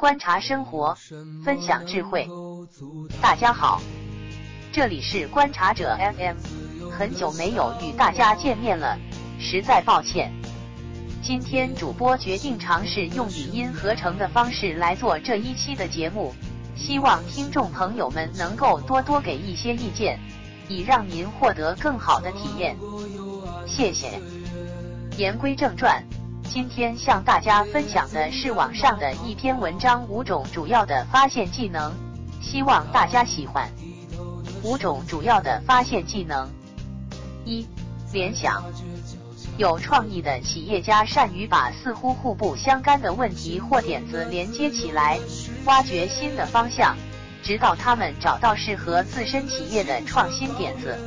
观察生活，分享智慧。大家好，这里是观察者 FM，很久没有与大家见面了，实在抱歉。今天主播决定尝试用语音合成的方式来做这一期的节目，希望听众朋友们能够多多给一些意见，以让您获得更好的体验。谢谢。言归正传。今天向大家分享的是网上的一篇文章，五种主要的发现技能，希望大家喜欢。五种主要的发现技能：一、联想。有创意的企业家善于把似乎互不相干的问题或点子连接起来，挖掘新的方向，直到他们找到适合自身企业的创新点子。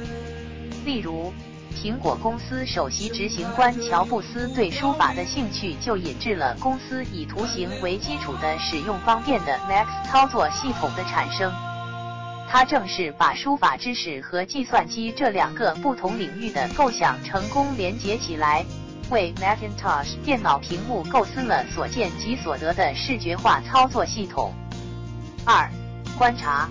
例如。苹果公司首席执行官乔布斯对书法的兴趣，就引致了公司以图形为基础的使用方便的 Mac 操作系统的产生。他正是把书法知识和计算机这两个不同领域的构想成功连接起来，为 Macintosh 电脑屏幕构思了所见即所得的视觉化操作系统。二、观察。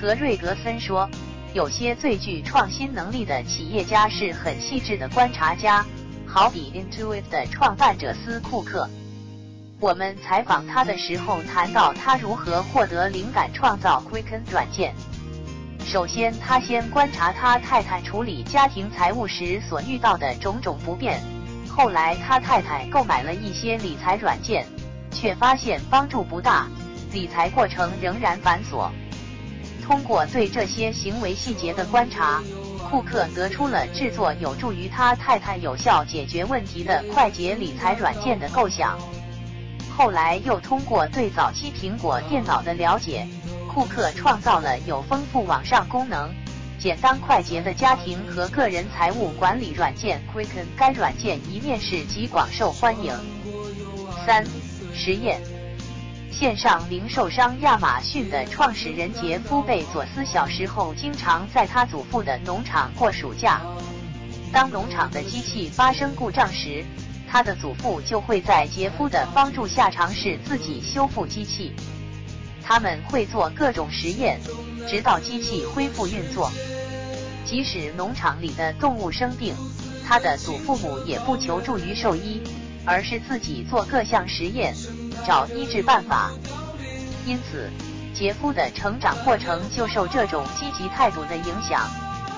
格瑞格森说。有些最具创新能力的企业家是很细致的观察家，好比 Intuit 的创办者斯库克。我们采访他的时候谈到他如何获得灵感创造 Quicken 软件。首先，他先观察他太太处理家庭财务时所遇到的种种不便。后来，他太太购买了一些理财软件，却发现帮助不大，理财过程仍然繁琐。通过对这些行为细节的观察，库克得出了制作有助于他太太有效解决问题的快捷理财软件的构想。后来又通过对早期苹果电脑的了解，库克创造了有丰富网上功能、简单快捷的家庭和个人财务管理软件 Quicken。该软件一面世即广受欢迎。三、实验。线上零售商亚马逊的创始人杰夫·贝佐斯小时候经常在他祖父的农场过暑假。当农场的机器发生故障时，他的祖父就会在杰夫的帮助下尝试自己修复机器。他们会做各种实验，直到机器恢复运作。即使农场里的动物生病，他的祖父母也不求助于兽医，而是自己做各项实验。找医治办法，因此杰夫的成长过程就受这种积极态度的影响，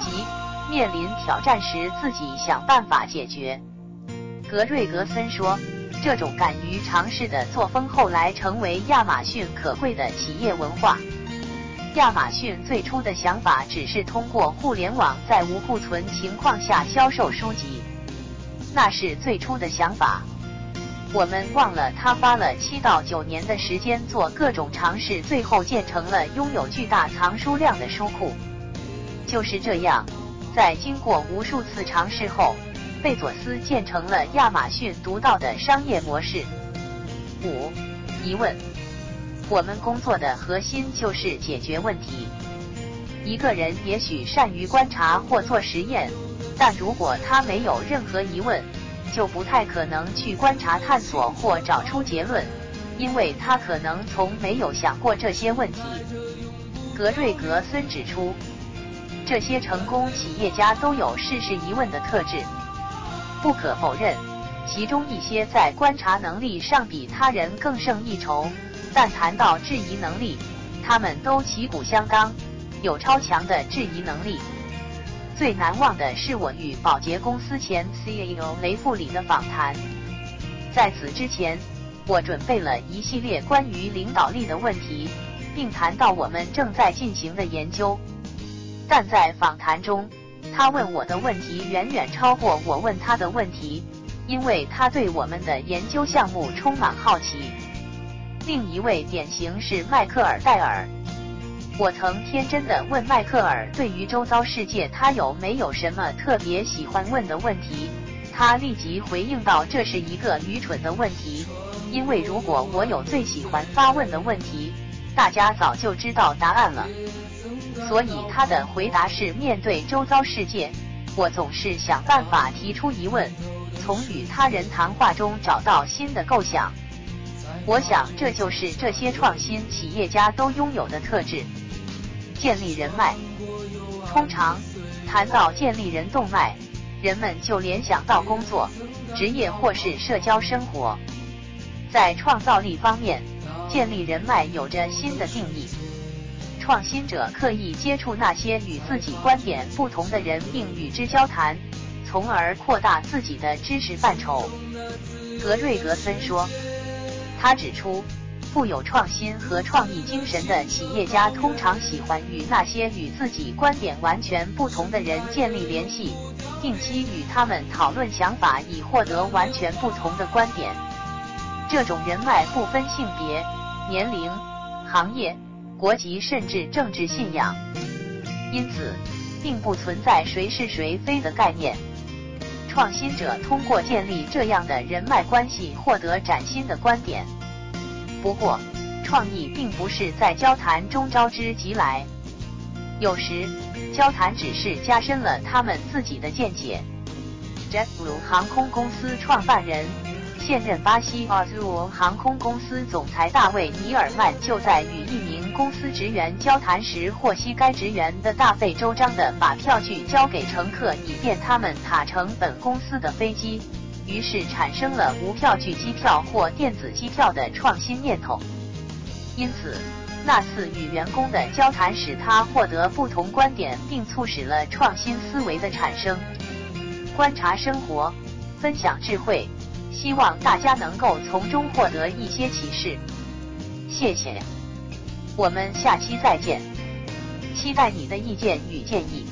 即面临挑战时自己想办法解决。格瑞格森说，这种敢于尝试的作风后来成为亚马逊可贵的企业文化。亚马逊最初的想法只是通过互联网在无库存情况下销售书籍，那是最初的想法。我们忘了，他花了七到九年的时间做各种尝试，最后建成了拥有巨大藏书量的书库。就是这样，在经过无数次尝试后，贝佐斯建成了亚马逊独到的商业模式。五疑问：我们工作的核心就是解决问题。一个人也许善于观察或做实验，但如果他没有任何疑问。就不太可能去观察、探索或找出结论，因为他可能从没有想过这些问题。格瑞格森指出，这些成功企业家都有事事疑问的特质。不可否认，其中一些在观察能力上比他人更胜一筹，但谈到质疑能力，他们都旗鼓相当，有超强的质疑能力。最难忘的是我与保洁公司前 CEO 雷富里的访谈。在此之前，我准备了一系列关于领导力的问题，并谈到我们正在进行的研究。但在访谈中，他问我的问题远远超过我问他的问题，因为他对我们的研究项目充满好奇。另一位典型是迈克尔·戴尔。我曾天真的问迈克尔，对于周遭世界，他有没有什么特别喜欢问的问题？他立即回应道：“这是一个愚蠢的问题，因为如果我有最喜欢发问的问题，大家早就知道答案了。”所以他的回答是：面对周遭世界，我总是想办法提出疑问，从与他人谈话中找到新的构想。我想这就是这些创新企业家都拥有的特质：建立人脉。通常谈到建立人动脉，人们就联想到工作、职业或是社交生活。在创造力方面，建立人脉有着新的定义。创新者刻意接触那些与自己观点不同的人，并与之交谈，从而扩大自己的知识范畴。格瑞格森说。他指出，富有创新和创意精神的企业家通常喜欢与那些与自己观点完全不同的人建立联系，定期与他们讨论想法，以获得完全不同的观点。这种人脉不分性别、年龄、行业、国籍，甚至政治信仰，因此并不存在谁是谁非的概念。创新者通过建立这样的人脉关系，获得崭新的观点。不过，创意并不是在交谈中招之即来，有时交谈只是加深了他们自己的见解。JetBlue 航空公司创办人。现任巴西 Azul 航空公司总裁大卫·尼尔曼就在与一名公司职员交谈时，获悉该职员的大费周章地把票据交给乘客，以便他们塔乘本公司的飞机，于是产生了无票据机票或电子机票的创新念头。因此，那次与员工的交谈使他获得不同观点，并促使了创新思维的产生。观察生活，分享智慧。希望大家能够从中获得一些启示，谢谢。我们下期再见，期待你的意见与建议。